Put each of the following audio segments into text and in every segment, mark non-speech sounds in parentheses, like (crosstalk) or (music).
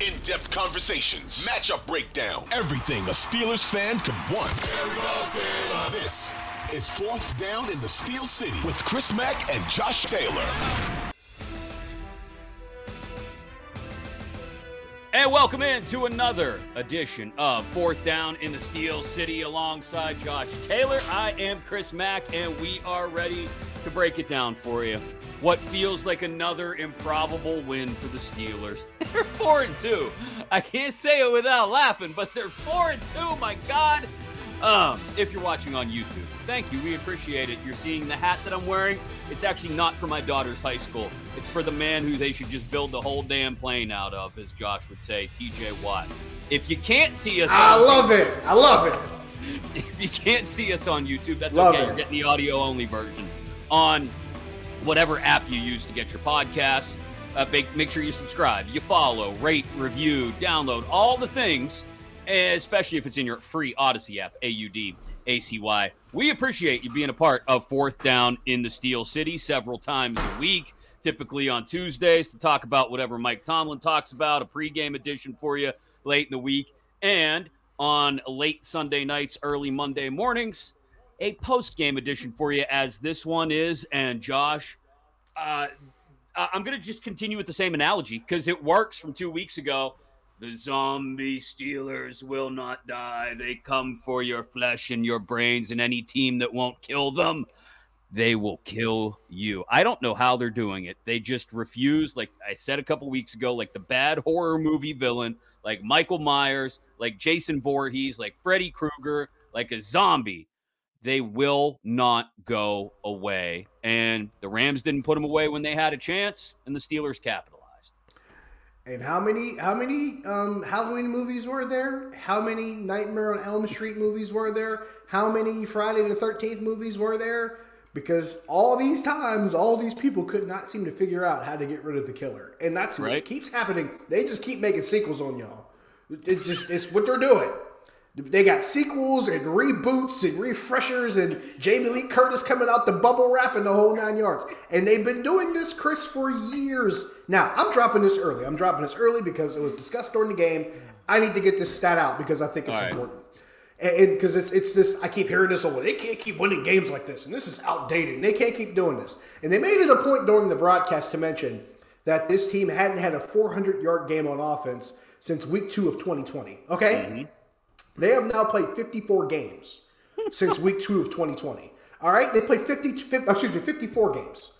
In-depth conversations, matchup breakdown, everything a Steelers fan could want. This is Fourth Down in the Steel City with Chris Mack and Josh Taylor. And welcome in to another edition of Fourth Down in the Steel City alongside Josh Taylor. I am Chris Mack, and we are ready to break it down for you. What feels like another improbable win for the Steelers. (laughs) They're four and two. I can't say it without laughing, but they're four and two. My God. Um, if you're watching on YouTube, thank you. We appreciate it. You're seeing the hat that I'm wearing. It's actually not for my daughter's high school. It's for the man who they should just build the whole damn plane out of, as Josh would say, TJ Watt. If you can't see us, I on- love it. I love it. (laughs) if you can't see us on YouTube, that's Love okay. it. You're getting the audio only version on whatever app you use to get your podcasts. Uh, make, make sure you subscribe, you follow, rate, review, download, all the things, especially if it's in your free Audacy app, A U D A C Y. We appreciate you being a part of Fourth Down in the Steel City several times a week, typically on Tuesdays to talk about whatever Mike Tomlin talks about, a pregame edition for you late in the week, and on late Sunday nights, early Monday mornings, a post game edition for you, as this one is. And Josh, uh, I'm going to just continue with the same analogy because it works from two weeks ago. The zombie Steelers will not die. They come for your flesh and your brains, and any team that won't kill them, they will kill you. I don't know how they're doing it. They just refuse, like I said a couple weeks ago, like the bad horror movie villain, like Michael Myers, like Jason Voorhees, like Freddy Krueger, like a zombie. They will not go away. And the Rams didn't put them away when they had a chance, and the Steelers capitalized. And how many how many um, Halloween movies were there? How many Nightmare on Elm Street movies were there? How many Friday the Thirteenth movies were there? Because all these times, all these people could not seem to figure out how to get rid of the killer, and that's what Right. keeps happening. They just keep making sequels on y'all. It's just it's what they're doing. They got sequels and reboots and refreshers and Jamie Lee Curtis coming out the bubble wrap and the whole nine yards. And they've been doing this, Chris, for years. Now, I'm dropping this early. I'm dropping this early because it was discussed during the game. I need to get this stat out because I think it's right. important. And because it's it's this, I keep hearing this oh, over. They can't keep winning games like this, and this is outdated. And they can't keep doing this. And they made it a point during the broadcast to mention that this team hadn't had a 400 yard game on offense since week two of 2020. Okay, mm-hmm. They have now played 54 games since week two of 2020. All right, they played 50, 50 excuse me, 54 games.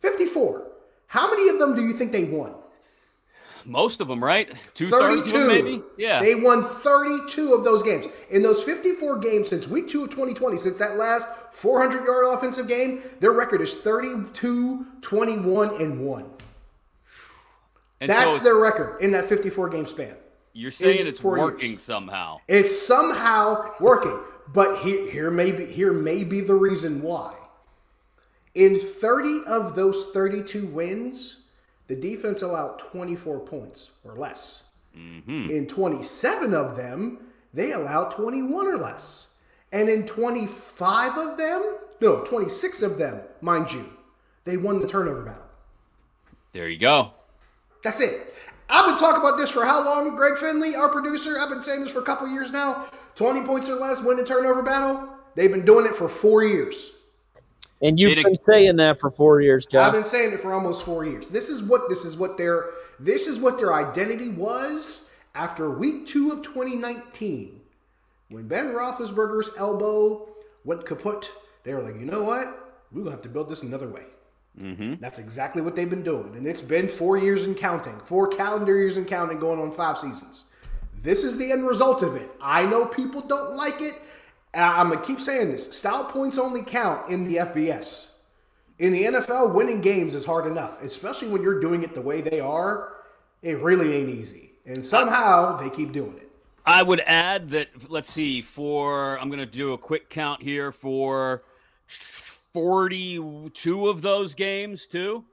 54. How many of them do you think they won? Most of them, right? Two thirds of 32. them, maybe? Yeah. They won 32 of those games. In those 54 games since week two of 2020, since that last 400 yard offensive game, their record is 32, 21, and 1. and That's so their record in that 54 game span. You're saying in it's four years. working somehow. It's somehow working. But here, here may be here may be the reason why. In 30 of those 32 wins, the defense allowed 24 points or less. Mm-hmm. In 27 of them, they allowed 21 or less. And in 25 of them, no, 26 of them, mind you, they won the turnover battle. There you go. That's it. I've been talking about this for how long, Greg Finley, our producer? I've been saying this for a couple years now. 20 points or less, win the turnover battle. They've been doing it for four years. And you've been saying that for four years, John. I've been saying it for almost four years. This is what this is what their this is what their identity was after week two of 2019. When Ben Roethlisberger's elbow went kaput, they were like, you know what? We're gonna have to build this another way. Mm-hmm. That's exactly what they've been doing. And it's been four years and counting, four calendar years and counting, going on five seasons. This is the end result of it. I know people don't like it. I'm going to keep saying this. Style points only count in the FBS. In the NFL, winning games is hard enough, especially when you're doing it the way they are. It really ain't easy. And somehow they keep doing it. I would add that, let's see, for, I'm going to do a quick count here for 42 of those games, too.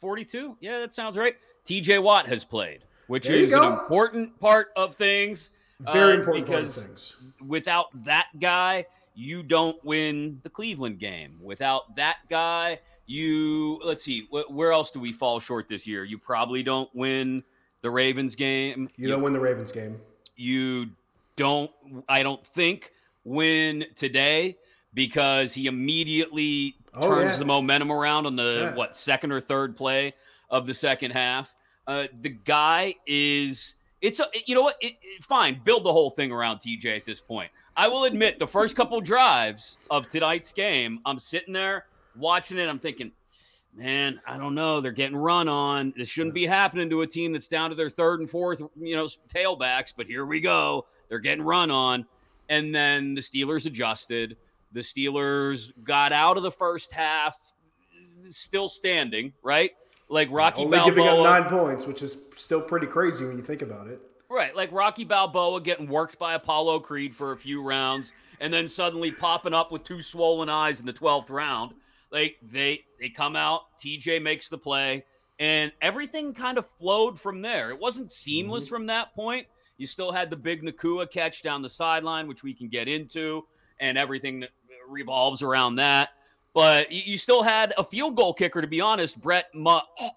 42? Yeah, that sounds right. TJ Watt has played, which There you is an important part of things. Very uh, important part of because things. without that guy, you don't win the Cleveland game. Without that guy, you let's see, wh- where else do we fall short this year? You probably don't win the Ravens game. You don't win the Ravens game. You don't, I don't think, win today because he immediately Oh, turns yeah. the momentum around on the Yeah. what second or third play of the second half. Uh, the guy is. It's a, you know what? It, it- fine, build the whole thing around TJ at this point. I will admit, the first couple drives of tonight's game, I'm sitting there watching it. I'm thinking, man, I don't know. They're getting run on. This shouldn't be happening to a team that's down to their third and fourth, you know, tailbacks. But here we go. They're getting run on. And then the Steelers adjusted. The Steelers got out of the first half still standing, right? Like Rocky Only Balboa. giving up nine points, which is still pretty crazy when you think about it. Right, like Rocky Balboa getting worked by Apollo Creed for a few rounds, and then suddenly popping up with two swollen eyes in the twelfth round. Like they they come out, TJ makes the play, and everything kind of flowed from there. It wasn't seamless mm-hmm. from that point. You still had the big Nacua catch down the sideline, which we can get into, and everything that revolves around that. But you you still had a field goal kicker, to be honest, Brett. Mu- (coughs)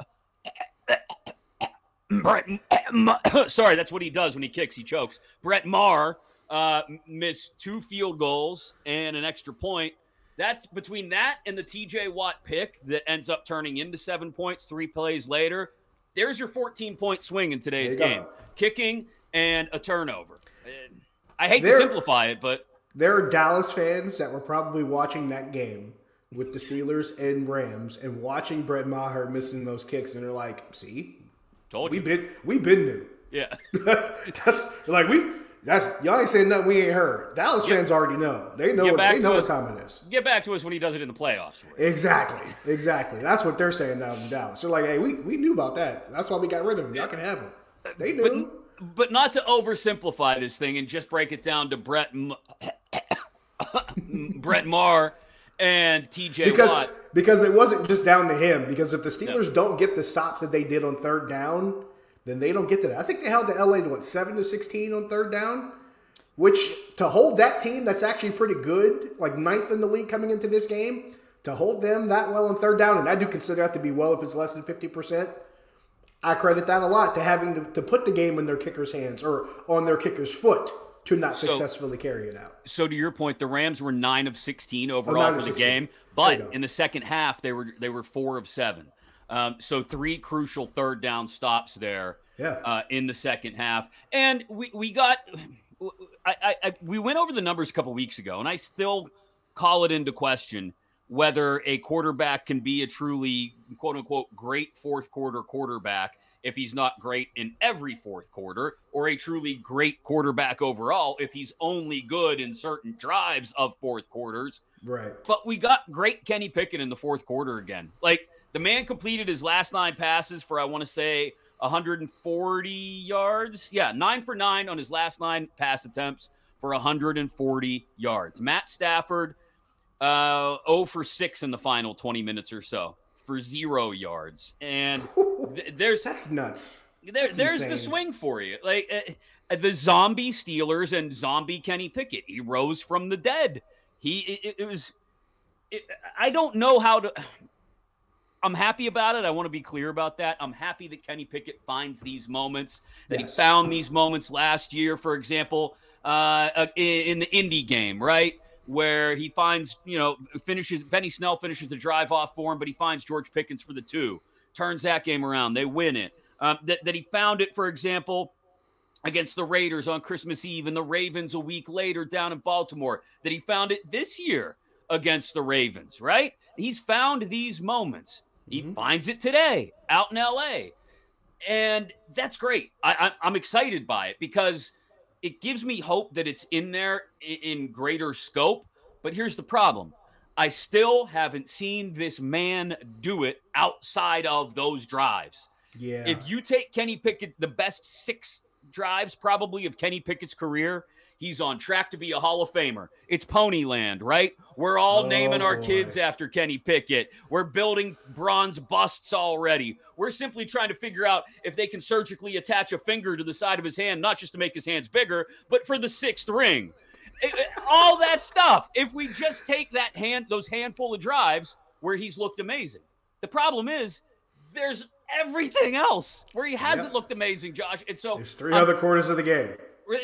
Brett, (coughs) (coughs) sorry, that's what he does when he kicks. He chokes. Brett Maher uh, missed two field goals and an extra point. That's between that and the TJ Watt pick that ends up turning into seven points three plays later. There's your 14 point swing in today's you go. game kicking and a turnover. I hate There- to simplify it, but There are Dallas fans that were probably watching that game with the Steelers and Rams and watching Brett Maher missing those kicks, and they're like, "See, told we you. been we been new." Yeah. (laughs) that's like we that's y'all ain't saying nothing we ain't heard. Dallas Get- fans already know. They know what they know what time it is. Get back to us when he does it in the playoffs. Exactly, exactly. That's what they're saying down in Dallas. They're like, "Hey, we, we knew about that. That's why we got rid of him. Y'all can have him." Uh, they knew. But, but not to oversimplify this thing and just break it down to Brett M- (coughs) Brett Maher and TJ because Watt. because it wasn't just down to him. Because if the Steelers don't get the stops that they did on third down, then they don't get to that. I think they held the LA to what seven to sixteen on third down, which to hold that team that's actually pretty good, like ninth in the league coming into this game, to hold them that well on third down, and I do consider that to be well if it's less than fifty percent. I credit that a lot to having to, to put the game in their kicker's hands or on their kicker's foot to not So- successfully carry it out. So to your point, the Rams were nine of sixteen overall Oh, for the 16. game, but in the second half they were they were four of seven. Um, so three crucial third down stops there Yeah. uh, in the second half, and we we got I, I, I we went over the numbers a couple weeks ago, and I still call it into question whether a quarterback can be a truly quote unquote great fourth quarter quarterback if he's not great in every fourth quarter, or a truly great quarterback overall if he's only good in certain drives of fourth quarters. Right. But we got great Kenny Pickett in the fourth quarter again. Like the man completed his last nine passes for I want to say 140 yards. Yeah, nine for nine on his last nine pass attempts for 140 yards. Matt Stafford, uh, 0 for six in the final 20 minutes or so for zero yards. And (laughs) th- there's that's nuts. there, there's insane. the swing for you. Like uh, the zombie Steelers and zombie Kenny Pickett. He rose from the dead. He it, it was. It, I don't know how to. (sighs) I'm happy about it. I want to be clear about that. I'm happy that Kenny Pickett finds these moments. That yes. he found these moments last year, for example, uh, uh in, in the Indy game, right? Where he finds, you know, finishes Benny Snell finishes a drive off for him, but he finds George Pickens for the two, turns that game around, they win it. Um, that, that he found it, for example, against the Raiders on Christmas Eve and the Ravens a week later down in Baltimore, that he found it this year against the Ravens, right? He's found these moments. He mm-hmm. finds it today out in LA. And that's great. I, I, I'm excited by it because it gives me hope that it's in there in greater scope. But here's the problem I still haven't seen this man do it outside of those drives. Yeah. If you take Kenny Pickett's, the best six drives probably of Kenny Pickett's career, He's on track to be a Hall of Famer. It's Ponyland, right? We're all oh, naming our boy. kids after Kenny Pickett. We're building bronze busts already. We're simply trying to figure out if they can surgically attach a finger to the side of his hand, not just to make his hands bigger, but for the sixth ring. all that stuff. If we just take that hand, those handful of drives where he's looked amazing. The problem is there's everything else where he hasn't yep. looked amazing, Josh. And so there's 3 um, other quarters of the game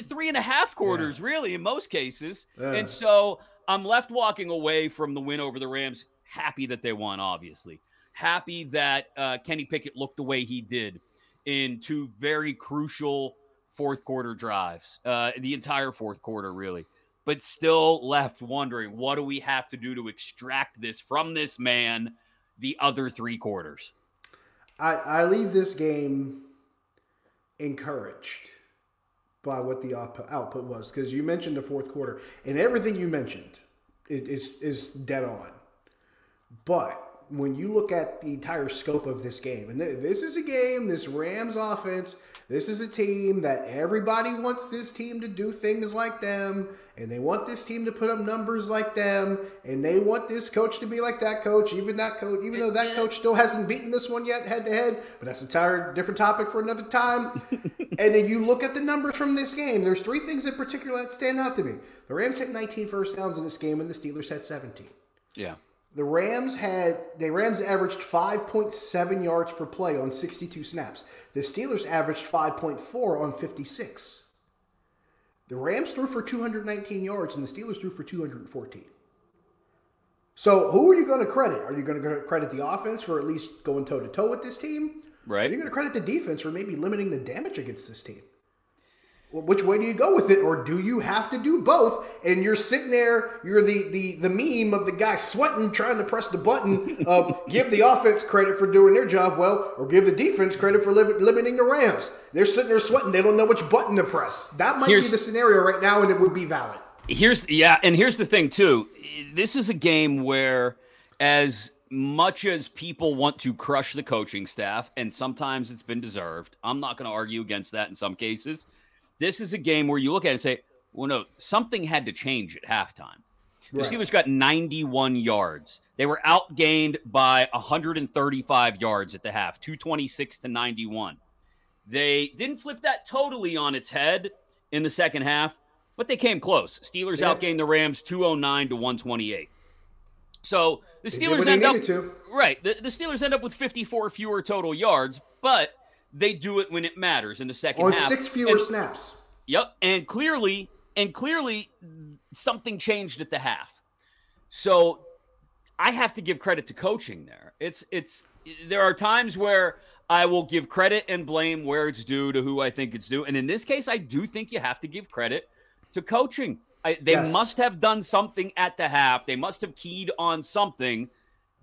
three and a half quarters, yeah. really, in most cases. Yeah. And so I'm left walking away from the win over the Rams, happy that they won, obviously. Happy that uh, Kenny Pickett looked the way he did in two very crucial fourth quarter drives, uh, the entire fourth quarter, really. But still left wondering what do we have to do to extract this from this man the other three quarters? I, I leave this game encouraged by what the output was because you mentioned the fourth quarter and everything you mentioned is is dead on. But when you look at the entire scope of this game, and this is a game, this Rams offense this is a team that everybody wants this team to do things like them, and they want this team to put up numbers like them, and they want this coach to be like that coach, even that coach, even though that coach still hasn't beaten this one yet head to head, but that's a entire different topic for another time. (laughs) and then you look at the numbers from this game. There's three things in particular that stand out to me. The Rams hit 19 first downs in this game, and the Steelers had 17. Yeah. The Rams had the Rams averaged 5.7 yards per play on 62 snaps. The Steelers averaged 5.4 on 56. The Rams threw for 219 yards and the Steelers threw for 214. So who are you going to credit? Are you going to credit the offense for at least going toe to toe with this team? Right. You're going to credit the defense for maybe limiting the damage against this team? which way do you go with it or do you have to do both? And you're sitting there you're the the the meme of the guy sweating trying to press the button of (laughs) give the offense credit for doing their job well or give the defense credit for li- limiting the rams. They're sitting there sweating they don't know which button to press. That might here's, be the scenario right now and it would be valid. Here's yeah and here's the thing too. This is a game where as much as people want to crush the coaching staff and sometimes it's been deserved i'm not going to argue against that in some cases this is a game where you look at it and say, well, no, something had to change at halftime. The right. Steelers got 91 yards. They were outgained by 135 yards at the half, 226 to 91. They didn't flip that totally on its head in the second half, but they came close. Steelers yeah. outgained the Rams 209 to 128. So the Steelers end up to. right. The, the Steelers end up with 54 fewer total yards, but they do it when it matters in the second on half. six fewer and, snaps. Yep, and clearly, and clearly, something changed at the half. So I have to give credit to coaching there. It's it's there are times where I will give credit and blame where it's due to who I think it's due, and in this case, I do think you have to give credit to coaching. I, they yes. must have done something at the half. They must have keyed on something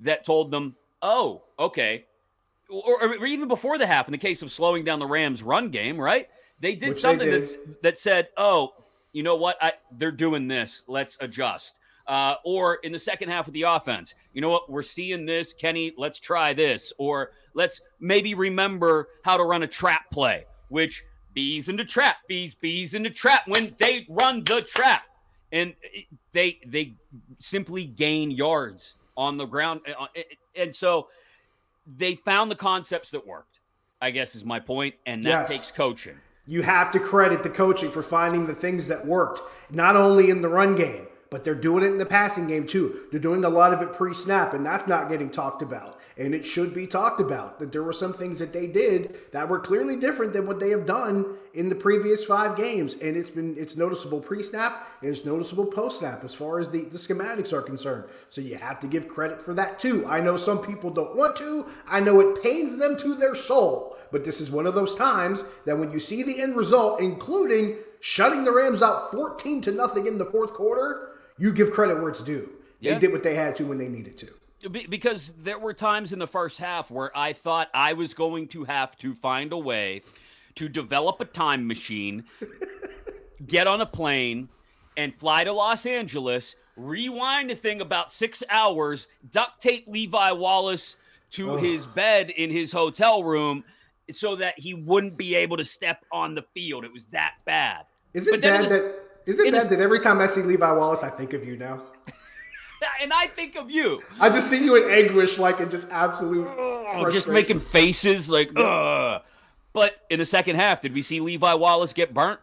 that told them, "Oh, okay, or, or, even before the half, in the case of slowing down the Rams' run game, right? They did Which something they did. that said, "Oh, you know what? I, they're doing this. Let's adjust." Uh, or in the second half of the offense, you know what? We're seeing this, Kenny. Let's try this, or let's maybe remember how to run a trap play, which bees into trap, bees, bees into trap when they run the trap, and they they simply gain yards on the ground, uh, and so they found the concepts that worked. I guess is my point, and that yes. takes coaching. You have to credit the coaching for finding the things that worked, not only in the run game, but they're doing it in the passing game too. They're doing a lot of it pre snap, and that's not getting talked about. And it should be talked about that there were some things that they did that were clearly different than what they have done in the previous five games. And it's been it's noticeable pre snap and it's noticeable post snap as far as the, the schematics are concerned. So you have to give credit for that too. I know some people don't want to, I know it pains them to their soul. But this is one of those times that when you see the end result, including shutting the Rams out 14 to nothing in the fourth quarter, you give credit where it's due. Yeah. They did what they had to when they needed to. Because there were times in the first half where I thought I was going to have to find a way to develop a time machine, (laughs) get on a plane, and fly to Los Angeles, rewind a thing about six hours, duct tape Levi Wallace to oh. his bed in his hotel room so that he wouldn't be able to step on the field. It was that bad. Is it bad that is it bad that every time I see Levi Wallace, I think of you now? (laughs) and I think of you. I just see you in anguish, like in just absolute, oh, just making faces, like, ugh. But in the second half, did we see Levi Wallace get burnt?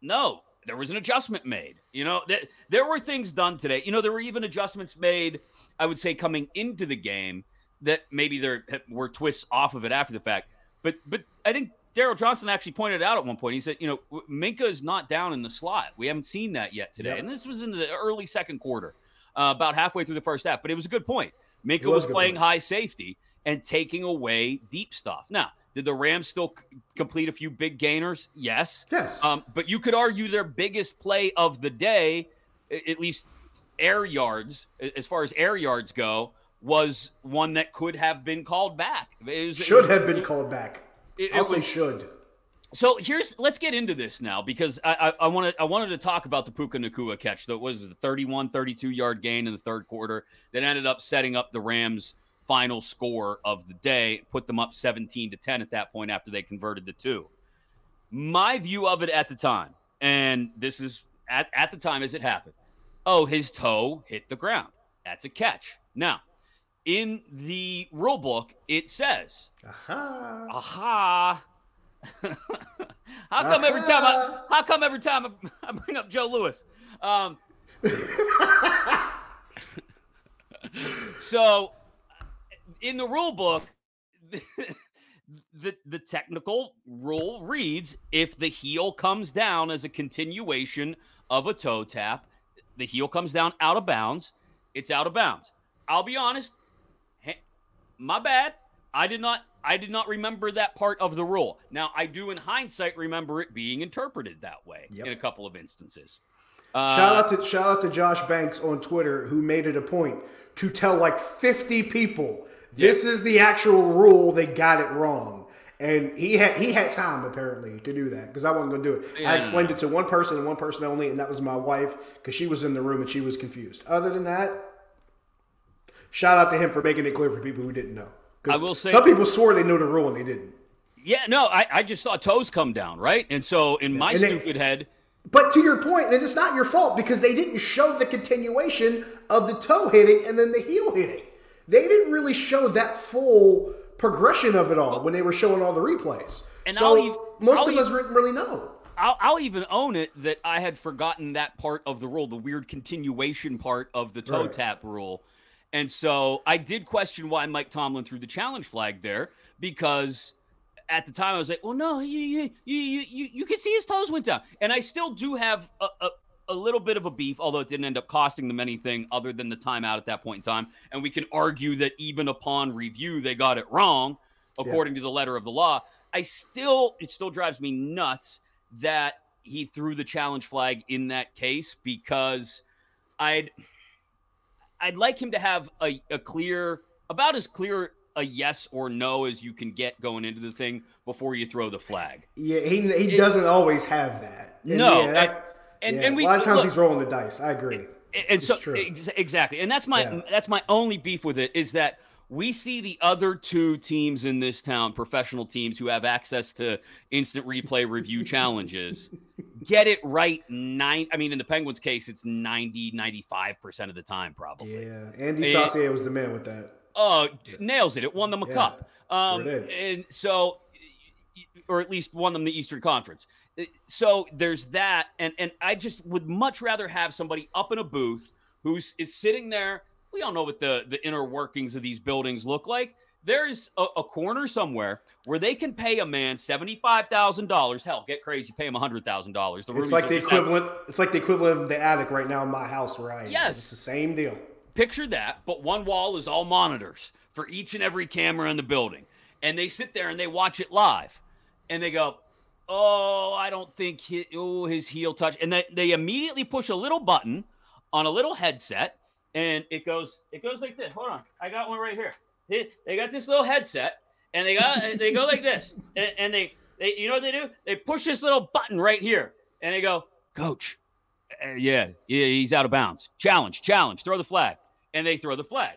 No, there was an adjustment made. You know, th- there were things done today. You know, there were even adjustments made. I would say coming into the game that maybe there eh, were twists off of it after the fact. But but I think Daryl Johnston actually pointed out at one point. He said, you know, Minkah is not down in the slot. We haven't seen that yet today. Yep. And this was in the early second quarter, uh, about halfway through the first half. But it was a good point. Minkah was, was playing point. high safety and taking away deep stuff. Now, did the Rams still c- complete a few big gainers? Yes. Yes. Um, but you could argue their biggest play of the day, at least air yards, as far as air yards go, was one that could have been called back. It was, should it was, have been called back. It, I'll say should. So here's let's get into this now because I I, I wanted I wanted to talk about the Puka Nacua catch that was the 31 32 yard gain in the third quarter that ended up setting up the Rams final score of the day put them up 17 to 10 at that point after they converted the two. My view of it at the time and this is at, at the time as it happened. Oh, his toe hit the ground. That's a catch. Now, in the rule book, it says, aha, aha. (laughs) how come every time I, how come every time I, (laughs) I bring up Joe Lewis? Um, (laughs) so, in the rule book, the the technical rule reads: if the heel comes down as a continuation of a toe tap, the heel comes down out of bounds. It's out of bounds. I'll be honest my bad. I did not I did not remember that part of the rule. Now I do in hindsight remember it being interpreted that way yep. in a couple of instances. Uh, shout out to shout out to Josh Banks on Twitter who made it a point to tell like 50 people this is the actual rule. They got it wrong. And he had he had time apparently to do that because I wasn't going to do it. Yeah, I explained it to one person and one person only, and that was my wife because she was in the room and she was confused. Other than that, shout out to him for making it clear for people who didn't know. I will say some people swore they knew the rule and they didn't. Yeah, no, I, I just saw toes come down, right? And so in my stupid head. But to your point, and it's not your fault because they didn't show the continuation of the toe hitting and then the heel hitting. They didn't really show that full progression of it all when they were showing all the replays. And so even, most I'll of us didn't really know. I'll, I'll, even own it that I had forgotten that part of the rule, the weird continuation part of the toe right. tap rule. And so I did question why Mike Tomlin threw the challenge flag there because at the time I was like, well, no, you you you you you can see his toes went down, and I still do have a, a, a little bit of a beef, although it didn't end up costing them anything other than the timeout at that point in time. And we can argue that even upon review they got it wrong according yeah. to the letter of the law. I still it still drives me nuts that he threw the challenge flag in that case because I'd I'd like him to have a, a clear, about as clear a yes or no as you can get going into the thing before you throw the flag. Yeah, he, he it, doesn't always have that. And no, yeah, I, and, yeah, and we, a lot of times look, he's rolling the dice. I agree. And, and so ex- exactly, and that's my yeah. that's my only beef with it is that we see the other two teams in this town, professional teams who have access to instant replay review (laughs) challenges, get it right nine. I mean, in the Penguins case, it's 90, 95% of the time, probably. Yeah. Andy Saucier was the man with that. Oh, nails it. It won them a yeah, cup. Um, sure and so or at least won them the Eastern Conference. Uh, so there's that, and and I just would much rather have somebody up in a booth who's is sitting there. We all know what the the inner workings of these buildings look like. There's a, a corner somewhere where they can pay a man seventy five thousand dollars. Hell, get crazy, pay him hundred thousand dollars. It's like the equivalent. It's like the equivalent of the attic right now in my house where I am. Yes, it's the same deal. Picture that, but one wall is all monitors for each and every camera in the building, and they sit there and they watch it live, and they go, "Oh, I don't think he, oh his heel touch," and they they immediately push a little button on a little headset, and it goes it goes like this. Hold on, I got one right here. They got this little headset, and they got they go like this, (laughs) and, and they they you know what they do? They push this little button right here, and they go, "Coach, uh, yeah, yeah, he's out of bounds. Challenge, challenge, throw the flag." and they throw the flag.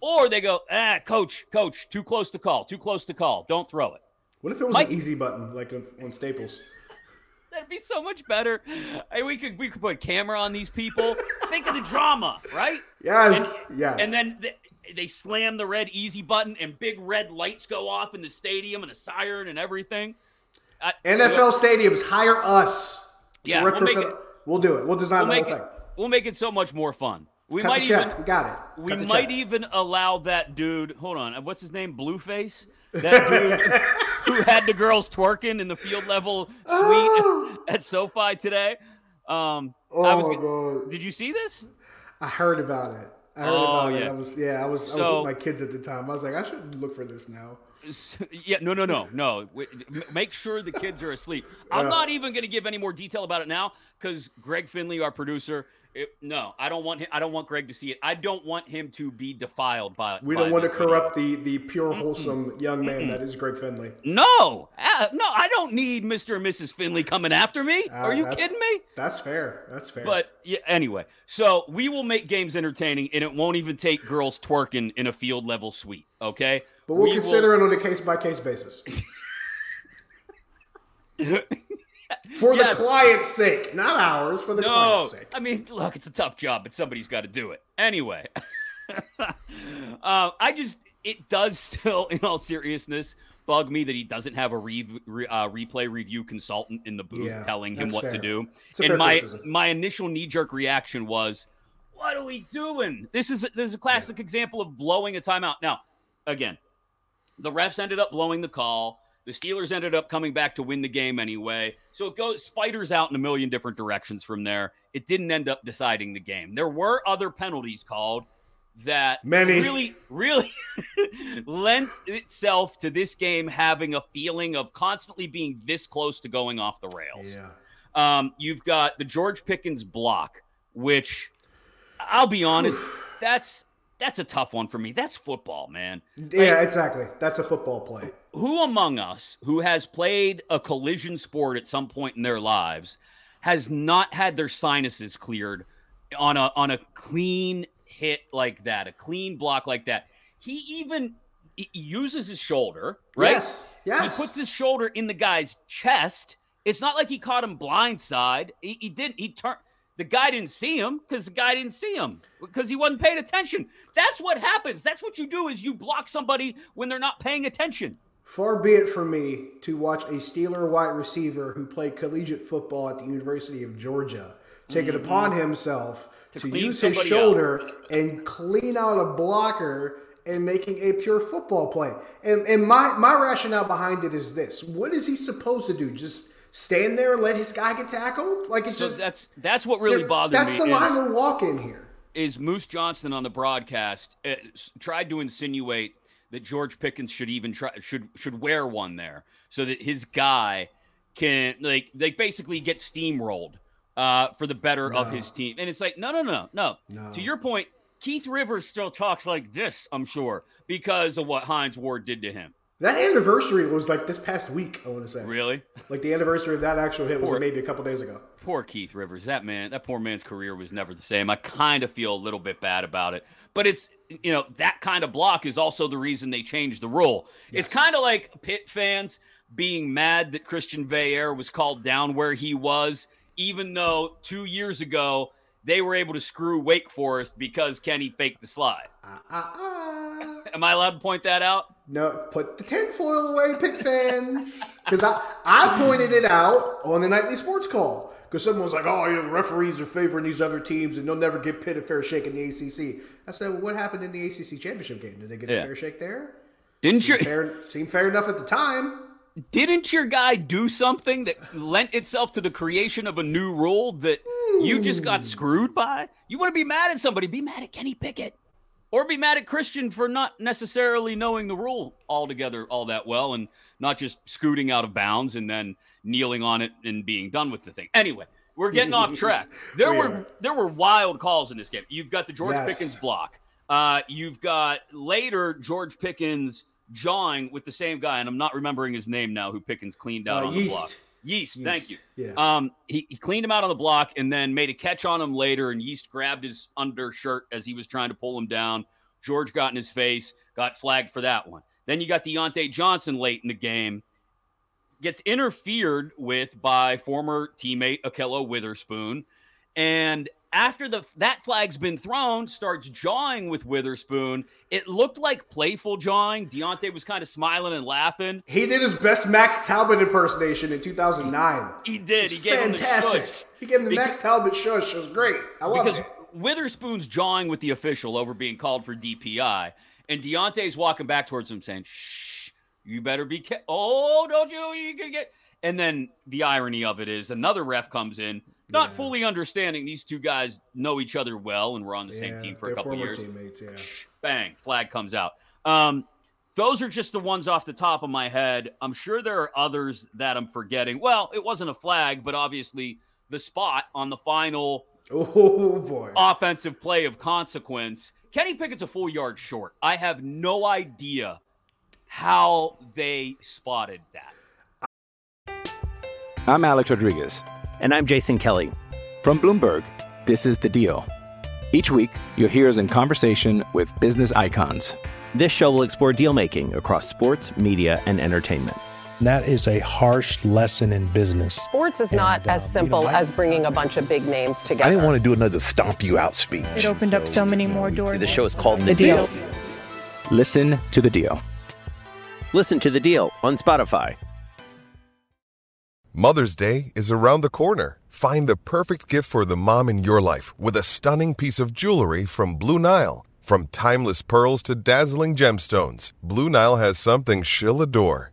Or they go, ah, coach, coach, too close to call, too close to call. Don't throw it. What if it was Mike, an easy button like on, on Staples? That'd be so much better. Hey, we could we could put camera on these people. Think of the drama, right? Yes, and, yes. And then they, they slam the red easy button, and big red lights go off in the stadium, and a siren and everything. NFL stadiums hire us. Yeah, we'll, it, we'll, do it. We'll design we'll the whole it. We'll make it so much more fun. We Cut might even we got it. we might check. even allow that dude. Hold on, what's his name? Blueface. That dude (laughs) who had the girls twerking in the field level suite Oh. (gasps) at SoFi today. Um, Oh I was, my god! Did you see this? I heard about it. I heard Oh, about it. yeah. I was yeah. I was I was with my kids at the time. I was like, I should look for this now. Yeah, no, no, no, no. Make sure the kids are asleep. I'm not even going to give any more detail about it now because Greg Finley, our producer, it, no, I don't want him. I don't want Greg to see it. I don't want him to be defiled by. We by don't want to video. corrupt the the pure wholesome young man that is Greg Finley. No, uh, no, I don't need Mr. and Mrs. Finley coming after me. Uh, Are you kidding me? That's fair. That's fair. But yeah, anyway, so we will make games entertaining, and it won't even take girls twerking in a field level suite. Okay, but we'll We consider will- it on a case by case basis. (laughs) for Yes. the client's sake, not ours. For the no, client's sake. I mean, look, it's a tough job, but somebody's got to do it anyway. uh, (laughs) I just, it does still, in all seriousness, bug me that he doesn't have a re- re- uh, replay review consultant in the booth Yeah, telling him what to do. And my criticism. my initial knee jerk reaction was, "What are we doing? This is this is a classic example of blowing a timeout." Now, again, the refs ended up blowing the call. The Steelers ended up coming back to win the game anyway. So it goes spiders out in a million different directions from there. It didn't end up deciding the game. There were other penalties called that Many. really, really (laughs) lent itself to this game having a feeling of constantly being this close to going off the rails. Yeah. Um, you've got the George Pickens block, which I'll be honest, that's that's a tough one for me. That's football, man. Yeah, exactly. That's a football play. Who among us who has played a collision sport at some point in their lives has not had their sinuses cleared on a on a clean hit like that, a clean block like that? He even he uses his shoulder, right? Yes, yes. He puts his shoulder in the guy's chest. It's not like he caught him blindside. He, he didn't. He turned. The guy didn't see him because the guy didn't see him because he wasn't paying attention. That's what happens. That's what you do is you block somebody when they're not paying attention. Far be it from me to watch a Steeler wide receiver who played collegiate football at the University of Georgia take it upon himself to, Mm-hmm. use his shoulder and clean out a blocker and making a pure football play. And, and my, my rationale behind it is this what is he supposed to do? Just stand there and let his guy get tackled? Like it's So just that's that's what really bothers me. That's the is- line we're walking here. is Moose Johnston on the broadcast uh, tried to insinuate that George Pickens should even try should should wear one there so that his guy can like they basically get steamrolled uh, for the better of his team. And it's like no no no no. No. To your point, Keith Rivers still talks like this, I'm sure, because of what Hines Ward did to him. That anniversary was like this past week, I want to say. Really? Like the anniversary of that actual hit was maybe a couple days ago. Poor Keith Rivers. That man, that poor man's career was never the same. I kind of feel a little bit bad about it. But it's, you know, that kind of block is also the reason they changed the rule. It's kind of like Pitt fans being mad that Christian Veilleux was called down where he was, even though two years ago they were able to screw Wake Forest because Kenny faked the slide. Ah, ah. Am Am I allowed to point that out? No, put the tinfoil away, Pitt fans. Because I, I pointed it out on the nightly sports call. Because someone was like, oh, yeah, the referees are favoring these other teams and they'll never get Pitt a fair shake in the ACC. I said, well, what happened in the ACC championship game? Did they get Yeah. a fair shake there? Didn't Seemed you? fair, seemed fair enough at the time. Didn't your guy do something that lent itself to the creation of a new rule that you just got hmm. screwed by? You want to be mad at somebody? Be mad at Kenny Pickett. Or be mad at Christian for not necessarily knowing the rule altogether all that well and not just scooting out of bounds and then kneeling on it and being done with the thing. Anyway, we're getting off (laughs) track. There We were are. there were wild calls in this game. You've got the George Yes. Pickens block. Uh, you've got later George Pickens jawing with the same guy, and I'm not remembering his name now, who Pickens cleaned out Uh, on the Yeast. block. Yeast, thank you. Yeah. Um, he, he cleaned him out on the block and then made a catch on him later, and Yeast grabbed his undershirt as he was trying to pull him down. George got in his face, got flagged for that one. Then you got Diontae Johnson late in the game, gets interfered with by former teammate Ahkello Witherspoon, and after the that flag's been thrown, starts jawing with Witherspoon. It looked like playful jawing. Diontae was kind of smiling and laughing. He did his best Max Talbot impersonation in 2009. He did. He gave him the fantastic. shush. He gave him the Because- Max Talbot shush. It was great. I love because it. Witherspoon's jawing with the official over being called for DPI, and Diontae's walking back towards him saying, "Shh, you better be ca- Oh, don't you? You can get." And then the irony of it is another ref comes in, not fully understanding these two guys know each other well and were on the same team for a couple years. teammates, yeah. Bang, flag comes out. Um, those are just the ones off the top of my head. I'm sure there are others that I'm forgetting. Well, it wasn't a flag, but obviously the spot on the final (laughs) Oh boy. offensive play of consequence. Kenny Pickett's a full yard short. I have no idea how they spotted that. I'm Alex Rodriguez. And I'm Jason Kelly. From Bloomberg, this is The Deal. Each week, you'll hear us in conversation with business icons. This show will explore deal making across sports, media, and entertainment. And that is a harsh lesson in business. Sports is And, not uh, as you simple know, I- as bringing a bunch of big names together. I didn't want to do another stomp you out speech. It opened up so many more doors. The show is called The The Deal. Deal. Listen to The Deal. Listen to The Deal on Spotify. Mother's Day is around the corner. Find the perfect gift for the mom in your life with a stunning piece of jewelry from Blue Nile. From timeless pearls to dazzling gemstones, Blue Nile has something she'll adore.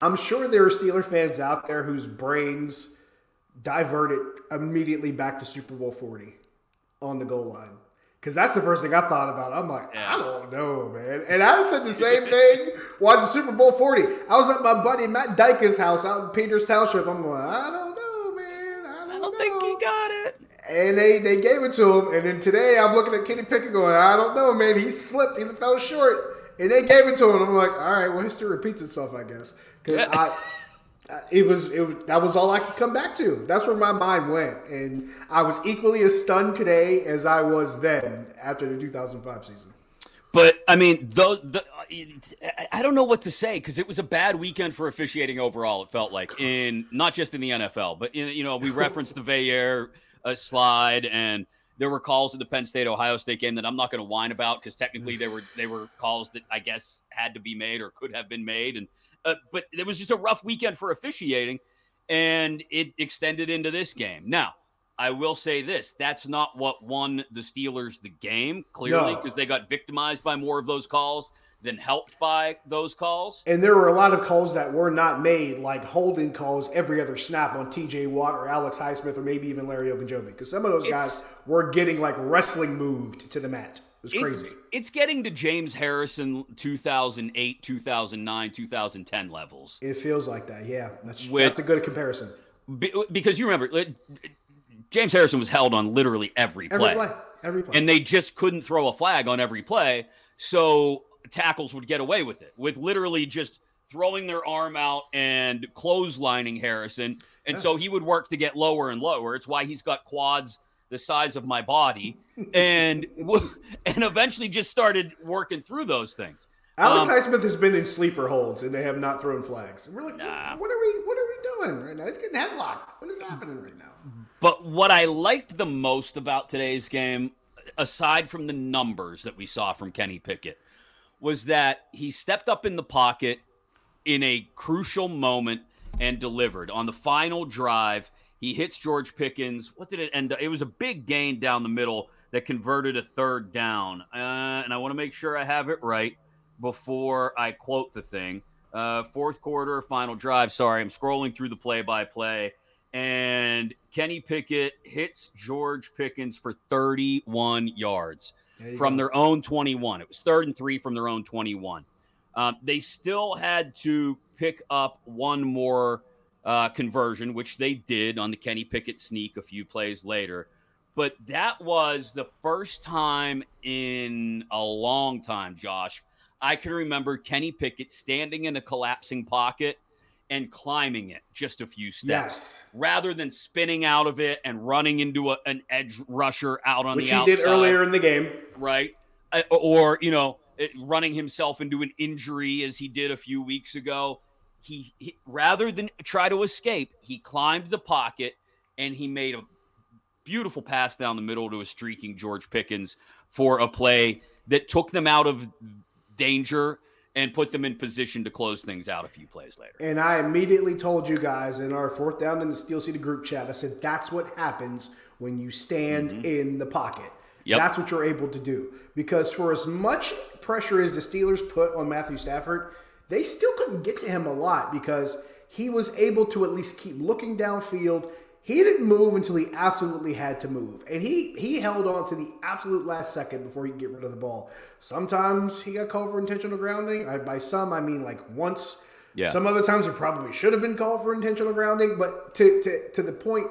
I'm sure there are Steeler fans out there whose brains diverted immediately back to Super Bowl 40 on the goal line. Because that's the first thing I thought about. I'm like, I don't know, man. And I said the same thing watching Super Bowl 40. I was at my buddy Matt Dyke's house out in Peters Township. I'm like, I don't know, man. I don't, I don't think he got it. And they, they gave it to him. And then today I'm looking at Kenny Pickett going, I don't know, man. He slipped. He fell short. And they gave it to him. I'm like, all right, well, history repeats itself, I guess. Because I, it was it that was all I could come back to. That's where my mind went, and I was equally as stunned today as I was then after the 2005 season. But I mean, those the, I- don't know what to say because it was a bad weekend for officiating overall. It felt like in not just in the NFL, but in, you know we referenced the Veilleux uh, slide, and there were calls in the Penn State Ohio State game that I'm not going to whine about because technically they were they were calls that I guess had to be made or could have been made, and uh, but it was just a rough weekend for officiating, and it extended into this game. Now. I will say this: that's not what won the Steelers the game, clearly, No. because they got victimized by more of those calls than helped by those calls. And there were a lot of calls that were not made, like holding calls every other snap on T.J. Watt or Alex Highsmith or maybe even Larry Ogunjobi, because some of those It's- guys were getting like wrestling moved to the mat. It was crazy. It's, it's getting to James Harrison 2008, 2009, 2010 levels. It feels like that. Yeah, that's, With, that's a good comparison. because you remember, James Harrison was held on literally every play. Every play. Every play. And they just couldn't throw a flag on every play. So tackles would get away with it, with literally just throwing their arm out and clotheslining Harrison. And yeah. so he would work to get lower and lower. It's why he's got quads the size of my body and (laughs) and eventually just started working through those things. Alex um, Highsmith has been in sleeper holds and they have not thrown flags. And we're like, nah. what are we what are we doing right now? He's getting headlocked. What is happening right now? But what I liked the most about today's game, aside from the numbers that we saw from Kenny Pickett, was that he stepped up in the pocket in a crucial moment and delivered. On the final drive, he hits George Pickens. What did it end up? It was a big gain down the middle that converted a third down. Uh, and I want to make sure I have it right before I quote the thing. Uh, fourth quarter, final drive. Sorry, I'm scrolling through the play by play. And Kenny Pickett hits George Pickens for 31 yards from go. their own 21. It was third and three from their own 21. Um, they still had to pick up one more uh, conversion, which they did on the Kenny Pickett sneak a few plays later. But that was the first time in a long time, Josh. I can remember Kenny Pickett standing in a collapsing pocket and climbing it just a few steps yes. rather than spinning out of it and running into a, an edge rusher out on Which the outside. Which he did earlier in the game. Right. Uh, or, you know, running himself into an injury as he did a few weeks ago. He, he rather than try to escape, he climbed the pocket and he made a beautiful pass down the middle to a streaking George Pickens for a play that took them out of danger and put them in position to close things out a few plays later. And I immediately told you guys in our fourth down in the Steel City group chat, I said, that's what happens when you stand mm-hmm. in the pocket. Yep. That's what you're able to do. Because for as much pressure as the Steelers put on Matthew Stafford, they still couldn't get to him a lot because he was able to at least keep looking downfield. He didn't move until he absolutely had to move. And he he held on to the absolute last second before he could get rid of the ball. Sometimes he got called for intentional grounding. I, by some, I mean like once. Yeah. Some other times he probably should have been called for intentional grounding. But to, to, to the point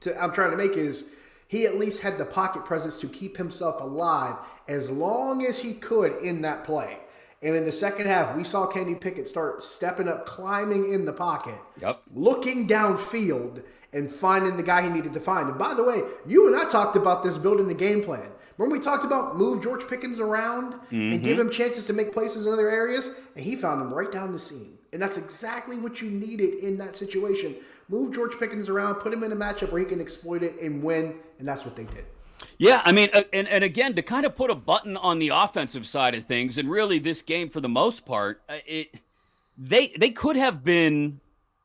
to, I'm trying to make is he at least had the pocket presence to keep himself alive as long as he could in that play. And in the second half, we saw Kenny Pickett start stepping up, climbing in the pocket, yep. looking downfield, and finding the guy he needed to find. And by the way, you and I talked about this building the game plan. Remember we talked about move George Pickens around mm-hmm. and give him chances to make places in other areas? And he found them right down the seam. And that's exactly what you needed in that situation move George Pickens around, put him in a matchup where he can exploit it and win, and that's what they did. Yeah, I mean, and, and again, to kind of put a button on the offensive side of things, and really this game for the most part, uh, it they they could have been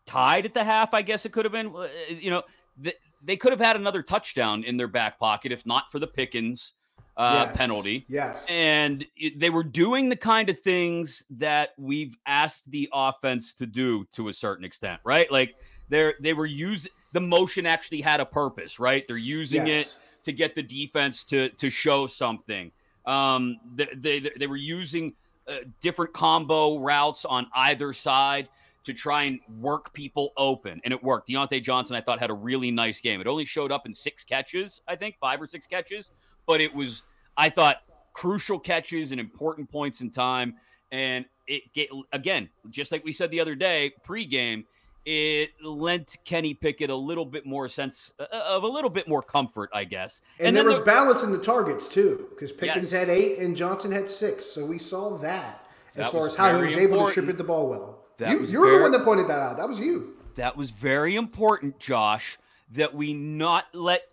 tied at the half. I guess it could have been, uh, you know, they, they could have had another touchdown in their back pocket if not for the Pickens uh, yes. penalty. Yes, and it, they were doing the kind of things that we've asked the offense to do to a certain extent, right? Like they're they were using the motion actually had a purpose, right? They're using yes. it to get the defense to to show something. Um, they they, they were using uh, different combo routes on either side to try and work people open, and it worked. Diontae Johnson, I thought, had a really nice game. It only showed up in six catches, I think, five or six catches, but it was, I thought, crucial catches and important points in time. And it get again, just like we said the other day, pregame it lent Kenny Pickett a little bit more sense uh, of a little bit more comfort, I guess. And, and there was the, balance in the targets too, because Pickens yes. had eight and Johnson had six, so we saw that, that as far as how he was important. able to distribute the ball well. That you, you were very, the one that pointed that out. That was you. That was very important, Josh. That we not let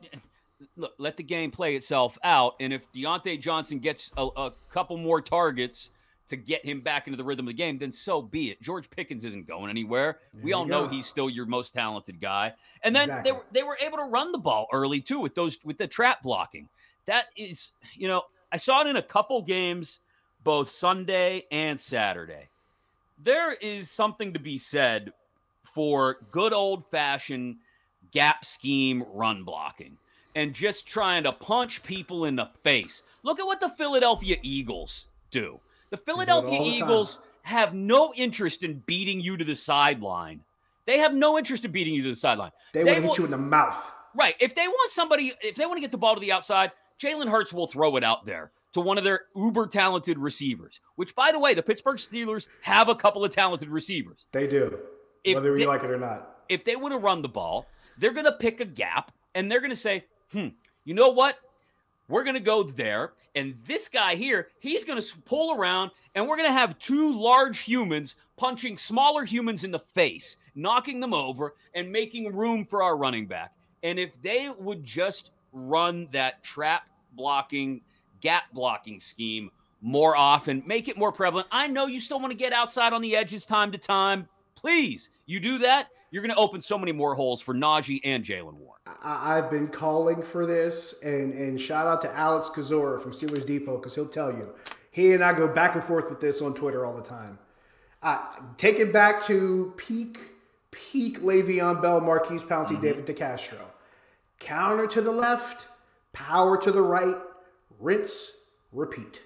look, let the game play itself out, and if Diontae Johnson gets a, a couple more targets to get him back into the rhythm of the game, then so be it. George Pickens isn't going anywhere. There we all know he's still your most talented guy. And then exactly. they were they were able to run the ball early too with those with the trap blocking. That is, you know, I saw it in a couple games both Sunday and Saturday. There is something to be said for good old fashioned gap scheme run blocking. and just trying to punch people in the face. Look at what the Philadelphia Eagles do. The Philadelphia the Eagles have no interest in beating you to the sideline. They have no interest in beating you to the sideline. They, want to hit you in the mouth. Right. If they want somebody, if they want to get the ball to the outside, Jalen Hurts will throw it out there to one of their uber talented receivers, which, by the way, the Pittsburgh Steelers have a couple of talented receivers. They do, If whether they- you like it or not. If they want to run the ball, they're going to pick a gap and they're going to say, hmm, you know what? We're going to go there. And this guy here, he's going to pull around and we're going to have two large humans punching smaller humans in the face, knocking them over and making room for our running back. And if they would just run that trap blocking, gap blocking scheme more often, make it more prevalent. I know you still want to get outside on the edges time to time. Please, you do that, you're going to open so many more holes for Najee and Jaylen Warren. I, I've been calling for this, and and shout out to Alex Kozora from Steelers Depot because he'll tell you. He and I go back and forth with this on Twitter all the time. Uh, take it back to peak, peak Le'Veon Bell, Maurkice Pouncey, David DeCastro. Counter to the left, power to the right, rinse, repeat.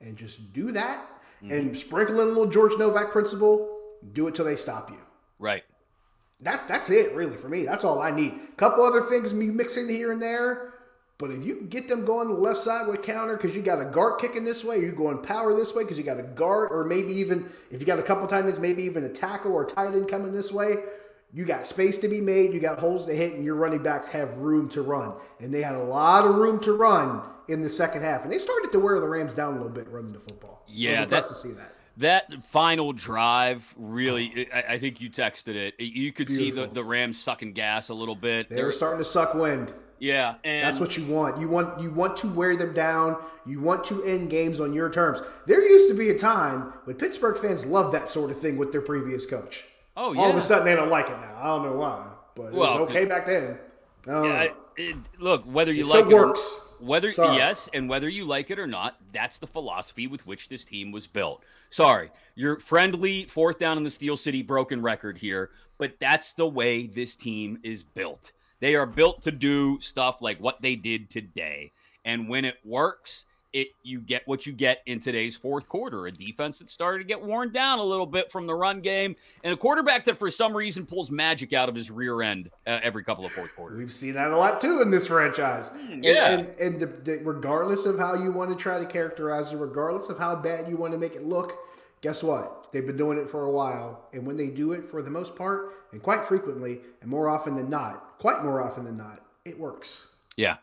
And just do that and sprinkle in a little George Novak principle. Do it till they stop you. Right. That that's it really for me. That's all I need. Couple other things me mixing here and there, but if you can get them going the left side with counter because you got a guard kicking this way, you're going power this way because you got a guard, or maybe even if you got a couple tight ends, maybe even a tackle or tight end coming this way. You got space to be made, you got holes to hit, and your running backs have room to run. And they had a lot of room to run in the second half, and they started to wear the Rams down a little bit running the football. Yeah, that's to see that. That final drive really, oh. I, I think you texted it. You could see the, the Rams sucking gas a little bit. They They're- were starting to suck wind. yeah, and That's what you want. You want you want to wear them down. You want to end games on your terms. There used to be a time when Pittsburgh fans loved that sort of thing with their previous coach. Oh, yeah. All of a sudden they don't like it now. I don't know why, but it Well, was okay back then. Yeah, know. I- it- look, whether you It like it or- works. Whether Sorry. yes, and whether you like it or not, that's the philosophy with which this team was built. Sorry, your friendly fourth down in the Steel City broken record here, but that's the way this team is built. They are built to do stuff like what they did today, and when it works, it you get what you get in today's fourth quarter. A defense that started to get worn down a little bit from the run game, and a quarterback that for some reason pulls magic out of his rear end uh, every couple of fourth quarters. We've seen that a lot too in this franchise. And- yeah. And, and, the, the, regardless of how you want to try to characterize it, regardless of how bad you want to make it look, guess what? They've been doing it for a while. And when they do it for the most part, and quite frequently, and more often than not, quite more often than not, it works. Yeah.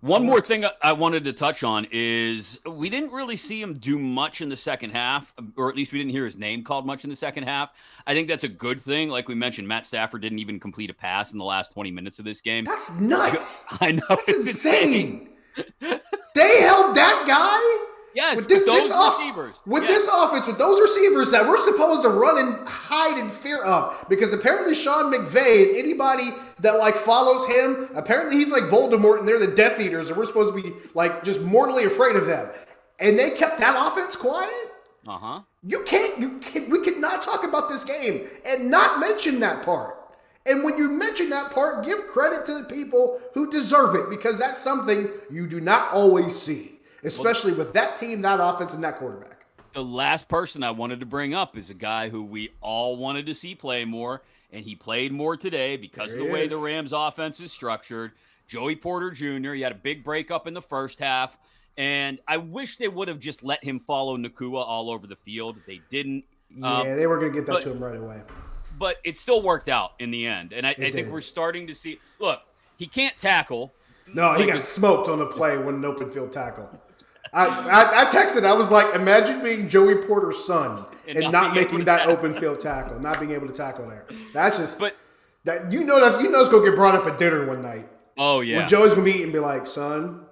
One more thing I- wanted to touch on is we didn't really see him do much in the second half, or at least we didn't hear his name called much in the second half. I think that's a good thing. Like we mentioned, Matt Stafford didn't even complete a pass in the last 20 minutes of this game. That's nuts. (laughs) I know. That's it's insane. they held that guy? Yes, with this, with this those off- receivers. With Yes. this offense, with those receivers that we're supposed to run and hide in fear of. Because apparently Sean McVay and anybody that like follows him, apparently he's like Voldemort and they're the Death Eaters and we're supposed to be like just mortally afraid of them. And they kept that offense quiet? Uh huh. You can't, you can't, we could not talk about this game and not mention that part. And when you mention that part, give credit to the people who deserve it because that's something you do not always see, especially with that team, that offense, and that quarterback. The last person I wanted to bring up is a guy who we all wanted to see play more, and he played more today because of the way is. the Rams offense is structured. Joey Porter Jr., he had a big breakup in the first half, and I wish they would have just let him follow Nacua all over the field. They didn't. Yeah, Um, they were going to get that but- to him right away. but it still worked out in the end. And I, I think we're starting to see. Look, he can't tackle. No, he Like got smoked on a play when an open field tackle. I, I, I texted. I was like, imagine being Joey Porter's son And and, not not, making that tackle. open field tackle, not being able to tackle there. That's just. But- that you know that's you know it's gonna get brought up at dinner one night. Oh yeah. When Joey's gonna be eating, and be like, son,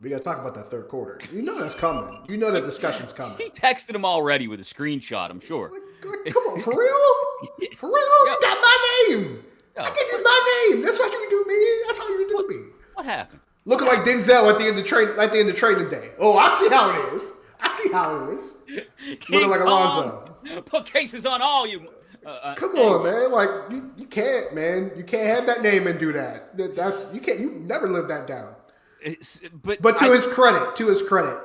we gotta talk about that third quarter. You know that's coming. You know that discussion's coming. he texted him already with a screenshot. I'm sure. Like, come on, for real? (laughs) For real? You got my name. I give you my name. That's how you do me. That's how you do me. What happened? Looking like Denzel at the end of train at the end of training day. Oh, I see how it is. I see how it is. (laughs) Looking like King Alonzo. Kong, Put cases on all you Uh, Come on, man. Like you, you can't, man. You can't have that name and do that. That- That's you can't. You never live that down. but But to I- his credit, to his credit,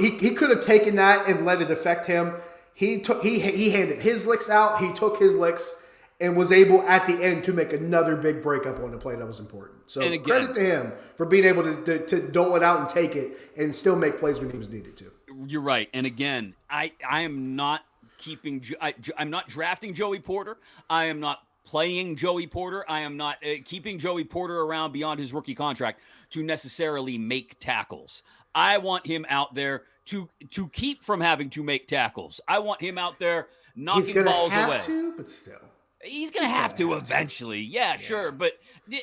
he, he could have taken that and let it affect him. He took he he handed his licks out. He took his licks and was able at the end to make another big breakup on the play that was important. So again- credit to him for being able to, to to dole it out and take it and still make plays when he was needed to. You're right. And again, I I am not keeping. I, am not drafting Joey Porter. I am not playing Joey Porter. I am not uh, keeping Joey Porter around beyond his rookie contract to necessarily make tackles. I want him out there to to keep from having to make tackles. I want him out there knocking balls away. to, but still. He's gonna have to eventually. Yeah, sure. But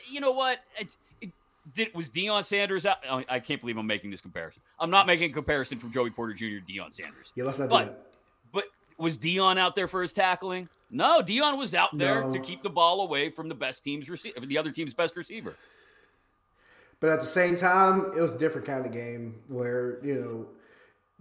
you know what? It, it, did was Deion Sanders out? I- I can't believe I'm making this comparison. I'm not making a comparison from Joey Porter Jr. to Deion Sanders. Yeah, let's not do But that. but was Deion out there for his tackling? No, Deion was out there No. to keep the ball away from the best team's receiver, the other team's best receiver. But at the same time, it was a different kind of game where, you know,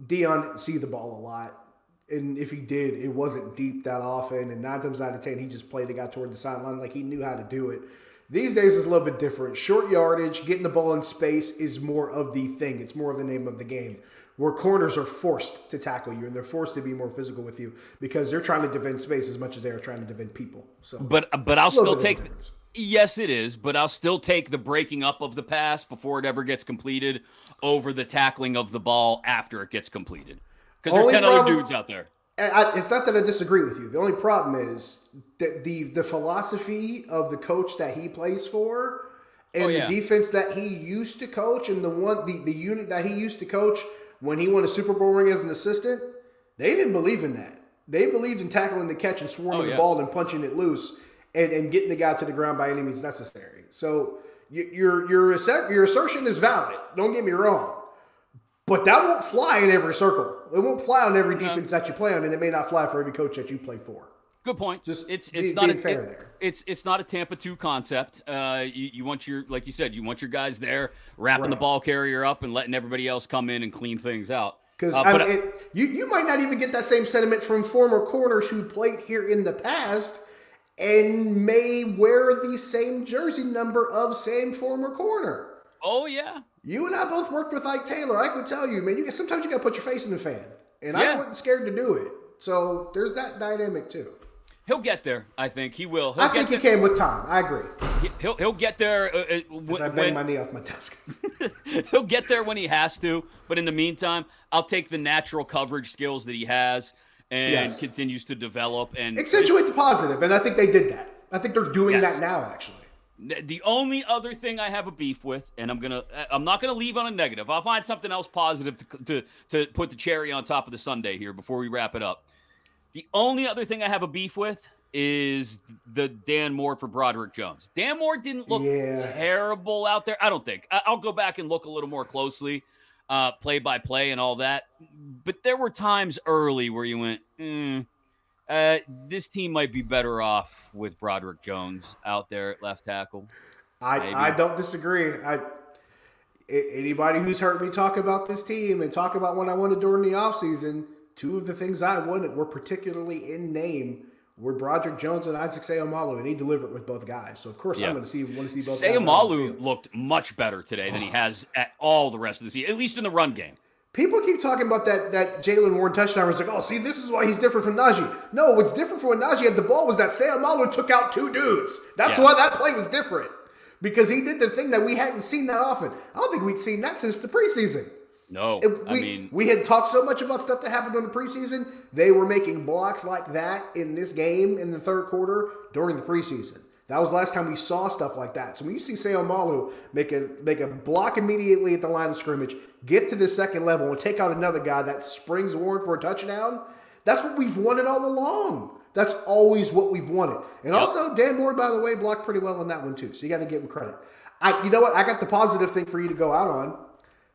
Deion didn't see the ball a lot. And if he did, it wasn't deep that often. And nine times out of ten, he just played it, got toward the sideline like he knew how to do it. These days is a little bit different. Short yardage, getting the ball in space is more of the thing. It's more of the name of the game. Where corners are forced to tackle you and they're forced to be more physical with you because they're trying to defend space as much as they are trying to defend people. So, But but I'll still bit of a take. Yes, it is, but I'll still take the breaking up of the pass before it ever gets completed over the tackling of the ball after it gets completed. Because there's Only ten other dudes out there. I, it's not that I disagree with you. The only problem is that the the philosophy of the coach that he plays for, oh, and Oh, yeah. the defense that he used to coach, and the one the, the unit that he used to coach when he won a Super Bowl ring as an assistant, they didn't believe in that. They believed in tackling the catch and swarming Oh, the ball and punching it loose and, and getting the guy to the ground by any means necessary. So your your your assertion is valid. Don't get me wrong. But that won't fly in every circle. It won't fly on every defense that you play on, and it may not fly for every coach that you play for. Good point. Just it's be- it's not a, fair it- there. it's it's not a Tampa two concept. Uh, you, you want your like you said, you want your guys there wrapping the ball carrier up and letting everybody else come in and clean things out. Because Uh, I- you you might not even get that same sentiment from former corners who played here in the past and may wear the same jersey number of same former corner. oh yeah, You and I both worked with Ike Taylor. I could tell you, man. You sometimes you got to put your face in the fan, and I wasn't scared to do it. So there's that dynamic too. he'll get there. I think he will. He'll I think he came with time. I agree. He- He'll he'll get there. Uh, uh, As w- I bang when, my knee off my desk. (laughs) (laughs) he'll get there when he has to. But in the meantime, I'll take the natural coverage skills that he has and Yes. continues to develop and Accentuate the positive. positive, and I think they did that. I think they're doing Yes. that now, actually. The only other thing I have a beef with, and I'm gonna, I'm not gonna leave on a negative. I'll find something else positive to to to put the cherry on top of the Sunday here before we wrap it up. The only other thing I have a beef with is the Dan Moore for Broderick Jones. Dan Moore didn't look Yeah. terrible out there. I don't think. I'll go back and look a little more closely, uh, play by play and all that. But there were times early where you went, hmm, uh, this team might be better off with Broderick Jones out there at left tackle. I, Maybe. I don't disagree. I anybody who's heard me talk about this team and talk about what I wanted during the offseason, two of the things I wanted were particularly in name were Broderick Jones and Isaac Seumalo, and he delivered with both guys. So of course Yeah. I'm going to see want to see both. Seumalo looked much better today than he has at all the rest of the season, at least in the run game. People keep talking about that that Jaylen Warren touchdown. It's like, oh, see, this is why he's different from Najee. No, what's different from when Najee had the ball was that Seumalo took out two dudes. That's Yeah. why that play was different because he did the thing that we hadn't seen that often. I don't think we'd seen that since the preseason. No, It- I we, mean, we had talked so much about stuff that happened in the preseason. They were making blocks like that in this game in the third quarter during the preseason. That was the last time we saw stuff like that. So when you see Seumalo make a make a block immediately at the line of scrimmage, get to the second level, and take out another guy that springs Warren for a touchdown, that's what we've wanted all along. That's always what we've wanted. And also, Dan Moore, by the way, blocked pretty well on that one too. So you got to give him credit. I, you know what? I got the positive thing for you to go out on.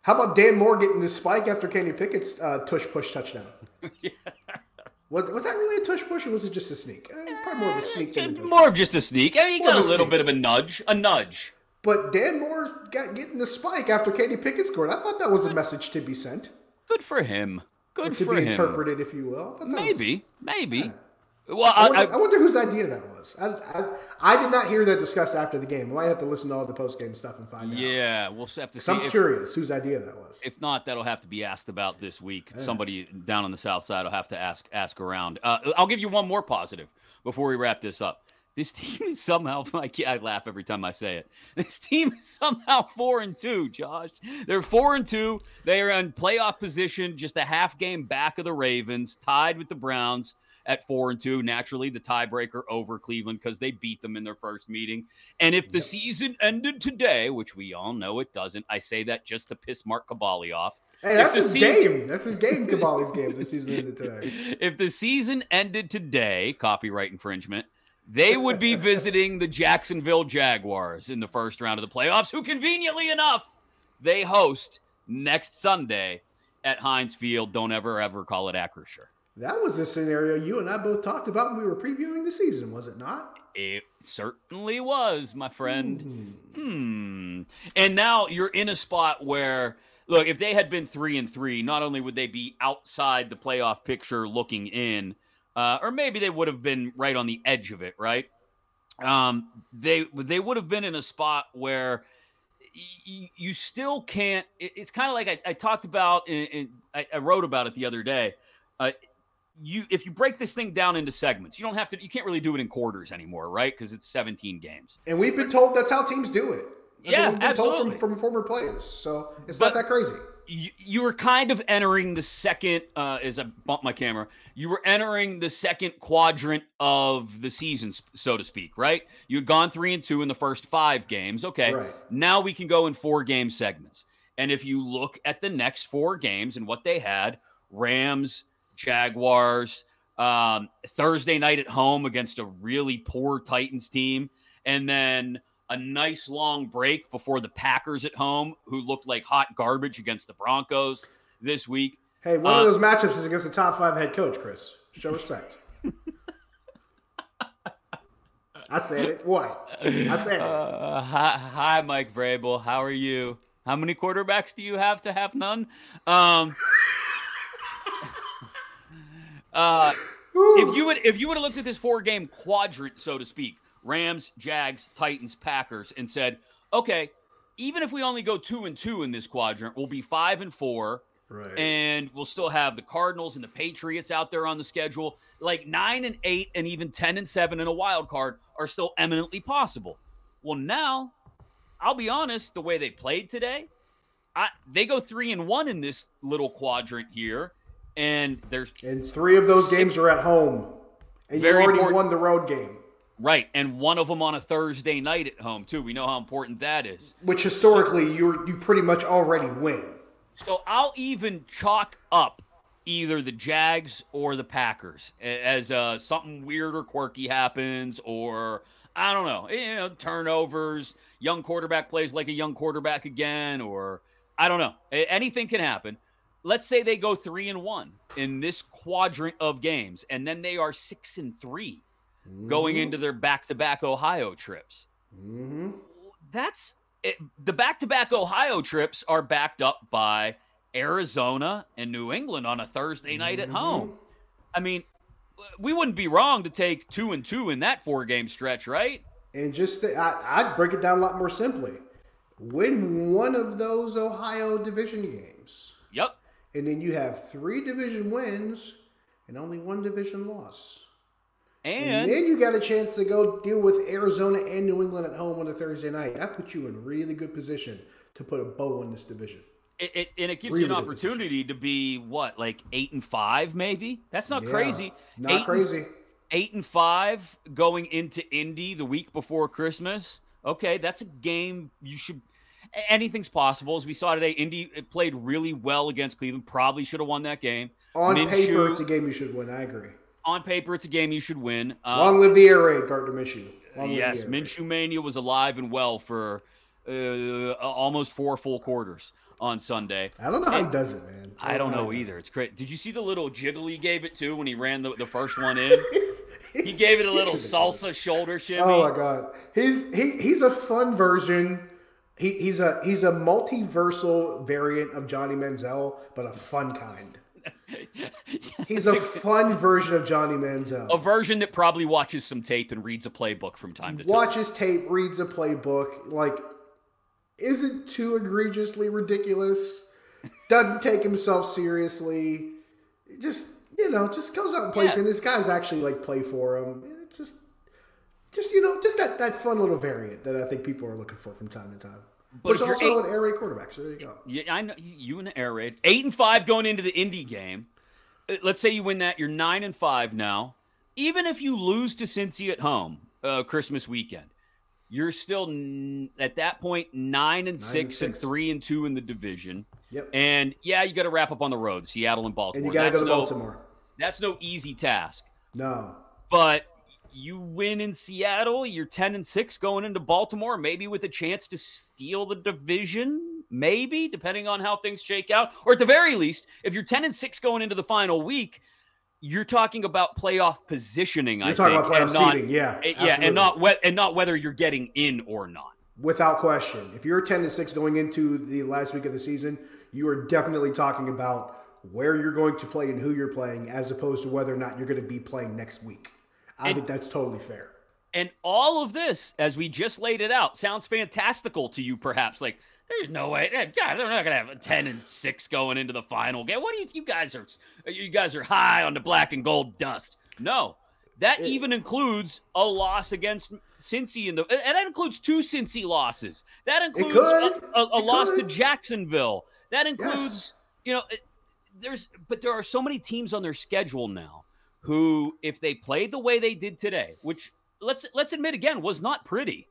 How about Dan Moore getting this spike after Kenny Pickett's uh, tush push touchdown? (laughs) was, was that really a tush push or was it just a sneak? Eh, probably more of a sneak. than a tush. more of just a sneak. I mean, he More got a little sneak. bit of a nudge, a nudge. But Dan Moore got getting the spike after Kenny Pickett scored. I thought that was a message to be sent, Good for him. Good to for be him. interpreted, if you will. That was- Maybe, maybe. Well, I, I, wonder, I, I, wonder, whose idea that was. I, I, did not hear that discussed after the game. I might have to listen to all the post game stuff and find yeah, out. Yeah, we'll have to see. I'm if, curious whose idea that was. If not, that'll have to be asked about this week. Yeah. Somebody down on the south side will have to ask ask around. Uh, I'll give you one more positive before we wrap this up. This team is somehow (laughs) I laugh every time I say it. This team is somehow four and two, Josh. They're four and two. They are in playoff position, just a half game back of the Ravens, tied with the Browns at four and two. Naturally, the tiebreaker over Cleveland because they beat them in their first meeting. And if the yep. season ended today, which we all know it doesn't, I say that just to piss Mark Kaboly off. Hey, that's his season... game. That's his game, Kaboly's game. The season ended today. (laughs) If the season ended today, copyright infringement they would be (laughs) visiting the Jacksonville Jaguars in the first round of the playoffs, who conveniently enough, they host next Sunday at Heinz Field. Don't ever, ever call it Acrisure. That was a scenario you and I both talked about when we were previewing the season, was it not? It certainly was, my friend. Hmm. hmm. And now you're in a spot where, look, if they had been three and three, not only would they be outside the playoff picture looking in, uh, or maybe they would have been right on the edge of it, right? Um, they they would have been in a spot where y- you still can't. It, it's kind of like I, I, talked about, in, in, I, I, wrote about it the other day. Uh, you if you break this thing down into segments, you don't have to. You can't really do it in quarters anymore, right? Because it's 17 games. And we've been told that's how teams do it. That's yeah, absolutely. From, from, former players, so it's but, not that crazy you, you were kind of entering the second uh, as I bump my camera. You were entering the second quadrant of the season, so to speak, right? You had gone three and two in the first five games. Okay, right. now we can go in four game segments. And if you look at the next four games and what they had, Rams, Jaguars, um, Thursday night at home against a really poor Titans team, and then a nice long break before the Packers at home, who looked like hot garbage against the Broncos this week. Hey, one uh, of those matchups is against a top five head coach, Chris. Show respect. (laughs) I said it. What? I said it. Uh, hi, hi, Mike Vrabel. How are you? How many quarterbacks do you have to have none? Um, (laughs) uh, if you would, if you would have looked at this four game quadrant, so to speak, Rams, Jags, Titans, Packers, and said, okay, even if we only go two and two in this quadrant, we'll be five and four. Right. And we'll still have the Cardinals and the Patriots out there on the schedule. Like nine and eight and even 10 and seven in a wild card are still eminently possible. Well, now, I'll be honest, the way they played today, I, they go three and one in this little quadrant here. And there's and three of those six, games are at home. And you already important. won the road game. Right, and one of them on a Thursday night at home too. We know how important that is. Which historically so, you you pretty much already win. So I'll even chalk up either the Jags or the Packers as uh, something weird or quirky happens, or I don't know, you know, turnovers, young quarterback plays like a young quarterback again, or I don't know, anything can happen. Let's say they go three and one in this quadrant of games, and then they are six and three mm-hmm. going into their back-to-back Ohio trips. Mm-hmm. That's it, the back-to-back Ohio trips are backed up by Arizona and New England on a Thursday night mm-hmm. at home. I mean, we wouldn't be wrong to take two and two in that four-game stretch, right? And just I, I'd break it down a lot more simply. Win one of those Ohio division games. And then you have three division wins and only one division loss. And, and, then you got a chance to go deal with Arizona and New England at home on a Thursday night. That puts you in really good position to put a bow on this division. It, it, and it gives really you an opportunity to be what, like eight and five, maybe. That's not yeah, crazy. Not eight crazy. And, eight and five going into Indy the week before Christmas. Okay, that's a game you should. Anything's possible. As we saw today, Indy played really well against Cleveland. Probably should have won that game. On Minshew, paper, it's a game you should win. I agree on paper, it's a game you should win. Um, Long live the air raid, Gardner Minshew. Long yes, Minshew Mania was alive and well for uh, almost four full quarters on Sunday. I don't know how he does it, man. I, I don't know, know either. It's great. Did you see the little jiggle he gave it to when he ran the, the first one in? (laughs) he gave it a little salsa shoulder shimmy. Oh my god, he's he he's a fun version. He, he's a he's a multiversal variant of Johnny Manziel, but a fun kind. (laughs) He's a fun version of Johnny Manziel. A version that probably watches some tape and reads a playbook from time to time. Watches tape, reads a playbook, like isn't too egregiously ridiculous. Doesn't take himself seriously. Just you know, just goes out and plays, yeah. and his guys actually like play for him. It's just, just you know, just that that fun little variant that I think people are looking for from time to time. But Which also eight, an air raid quarterback. So there you go. Yeah, I know you and the air raid. Eight and five going into the Indy game. Uh, let's say you win that, you're nine and five now. Even if you lose to Cincy at home, uh, Christmas weekend, you're still n- at that point nine and, nine six, and six and three and two in the division. Yep. And yeah, you got to wrap up on the road, Seattle and Baltimore. And you got to go to no, Baltimore. That's no easy task. No. But you win in Seattle, you're 10 and 6 going into Baltimore, maybe with a chance to steal the division, maybe depending on how things shake out. Or at the very least, if you're 10 and 6 going into the final week, you're talking about playoff positioning. You're I talking think, about playoff not, seeding, yeah, eh, yeah, and not we- and not whether you're getting in or not. Without question, if you're 10 and 6 going into the last week of the season, you are definitely talking about where you're going to play and who you're playing, as opposed to whether or not you're going to be playing next week. I and, think that's totally fair. And all of this, as we just laid it out, sounds fantastical to you, perhaps. Like, there's no way. God, they're not gonna have a ten and six going into the final game. What do you? You guys are, you guys are high on the black and gold dust. No, that it, even includes a loss against Cincy in the. And that includes two Cincy losses. That includes a, a, a loss to Jacksonville. That includes, yes. you know, there's. But there are so many teams on their schedule now who, if they played the way they did today, which let's let's admit again was not pretty,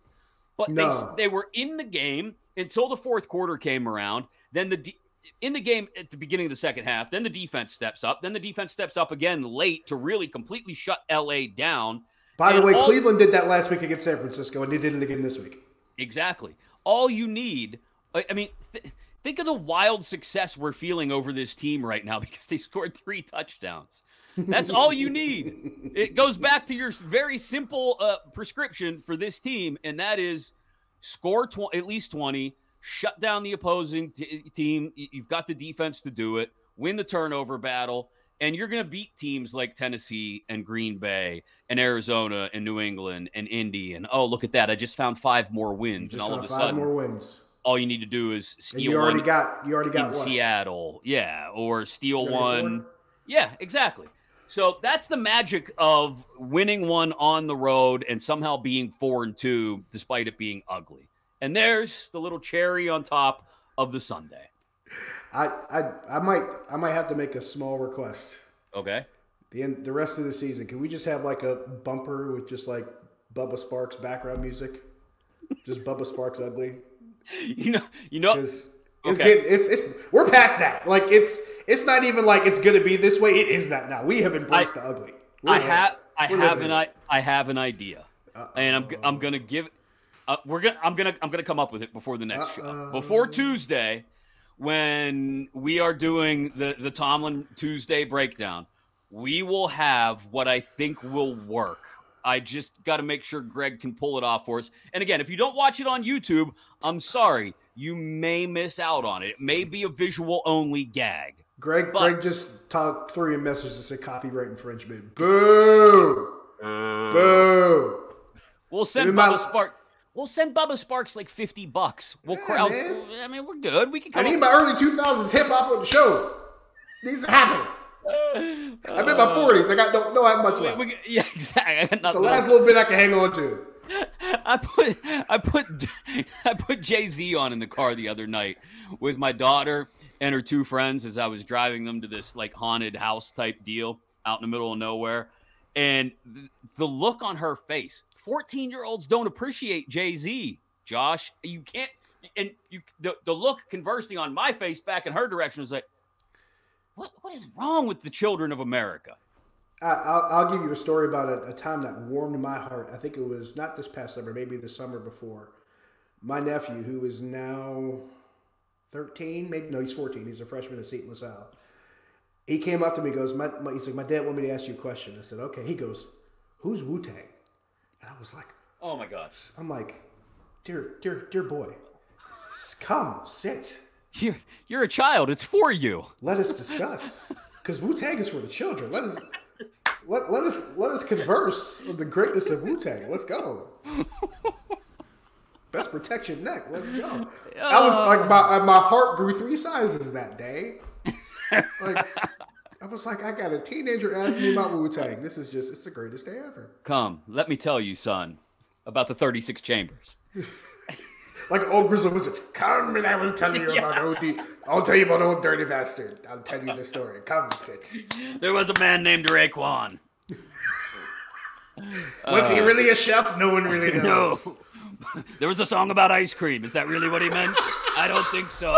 but no. they they were in the game until the fourth quarter came around. Then the de- in the game at the beginning of the second half, then the defense steps up. Then the defense steps up again late to really completely shut LA down. By the way, all- Cleveland did that last week against San Francisco, and they did it again this week. Exactly. All you need, I mean. Th- think of the wild success we're feeling over this team right now (laughs) because they scored three touchdowns. That's all you need. It goes back to your very simple uh, prescription for this team, and that is score tw- at least 20, shut down the opposing t- team. You've got the defense to do it, win the turnover battle, and you're going to beat teams like Tennessee and Green Bay and Arizona and New England and Indy. And oh, look at that. I just found five more wins. And all of a five sudden, more wins. All you need to do is steal you already one got you already got in what? Seattle. Yeah. Or steal one. Yeah, exactly. So that's the magic of winning one on the road and somehow being four and two, despite it being ugly. And there's the little cherry on top of the Sunday. I I, I might I might have to make a small request. Okay. The end, the rest of the season, can we just have like a bumper with just like Bubba Sparxxx background music? Just Bubba Sparxxx ugly. (laughs) You know, you know, it's okay. getting it's, it's we're past that. Like it's it's not even like it's going to be this way. It is that now. We have embraced I, the ugly. We're I have I have an I, I have an idea, Uh-oh. and I'm I'm gonna give. Uh, we're gonna I'm gonna I'm gonna come up with it before the next Uh-oh. show. Before Tuesday, when we are doing the the Tomlin Tuesday breakdown, we will have what I think will work. I just got to make sure Greg can pull it off for us. And again, if you don't watch it on YouTube, I'm sorry, you may miss out on it. It may be a visual only gag. Greg, but, Greg just talked through a message that said copyright infringement. Boo! Uh, Boo! We'll send Bubba my... Sparks. We'll send Bubba Sparxxx like fifty bucks. We'll yeah, crowd. Man. I mean, we're good. We can. I need my early two thousands hip hop on the show. These are happening. I'm in my forties. I got don't know how much left. We, we, (laughs) yeah, exactly. So last little bit I can hang on to. (laughs) I put I put (laughs) I put Jay Z on in the car the other night with my daughter and her two friends as I was driving them to this like haunted house type deal out in the middle of nowhere. And the look on her face 14 year olds don't appreciate Jay Z, Josh. You can't, and you, the, the look conversely on my face back in her direction was like, what, what is wrong with the children of America? I'll, I'll give you a story about a, a, time that warmed my heart. I think it was not this past summer, maybe the summer before. My nephew, who is now 13, maybe no, he's 14. He's a freshman at Seton LaSalle. He came up to me, goes, my, my, he's like, my dad wanted me to ask you a question. I said, okay. He goes, who's Wu Tang? And I was like, oh my gosh. I'm like, dear, dear, dear boy, come sit. You're you're a child. It's for you. Let us discuss. (laughs) because Wu Tang is for the children. Let us let, let us let us converse with the greatness of Wu Tang. Let's go. Best protection neck. Let's go. I was like my uh. my heart grew three sizes that day. Like I was like, I got a teenager asking me about Wu Tang. This is just it's the greatest day ever. Come, let me tell you, son, about the 36 chambers. Like old grizzled wizard. Come and I will tell you yeah. about OD. I'll tell you about old dirty bastard. I'll tell you the story. Come sit. There was a man named Raekwon. was uh, he really a chef? No one really (laughs) knows. No. (laughs) There was a song about ice cream. Is that really what he meant? I don't think so.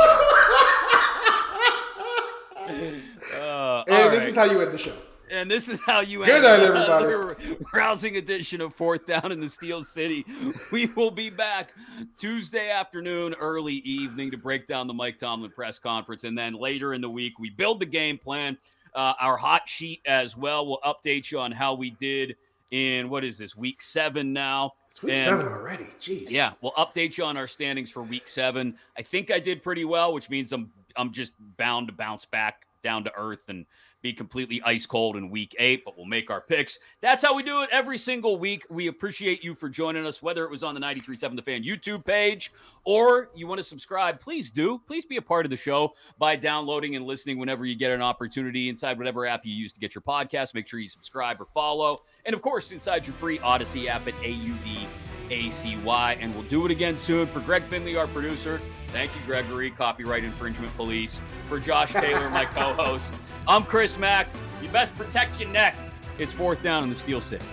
Uh, and this right. is how you end the show. And this is how you Good night, everybody. rousing edition of Fourth Down in the Steel City. We will be back Tuesday afternoon, early evening to break down the Mike Tomlin press conference. And then later in the week, we build the game plan, uh, our hot sheet as well. We'll update you on how we did in what is this, week seven now. It's week and, seven already. Jeez. Yeah, we'll update you on our standings for week seven. I think I did pretty well, which means I'm I'm just bound to bounce back down to earth and be completely ice cold in week eight, but we'll make our picks. That's how we do it every single week. We appreciate you for joining us, whether it was on the 93.7 The Fan YouTube page or you want to subscribe. Please do. Please be a part of the show by downloading and listening whenever you get an opportunity inside whatever app you use to get your podcast. Make sure you subscribe or follow. And of course, inside your free Audacy app at AUD ACY. And we'll do it again soon. For Greg Finley, our producer, thank you, Gregory, Copyright Infringement Police. For Josh Taylor, my co host, I'm Chris Mack. You best protect your neck. It's fourth down in the Steel City.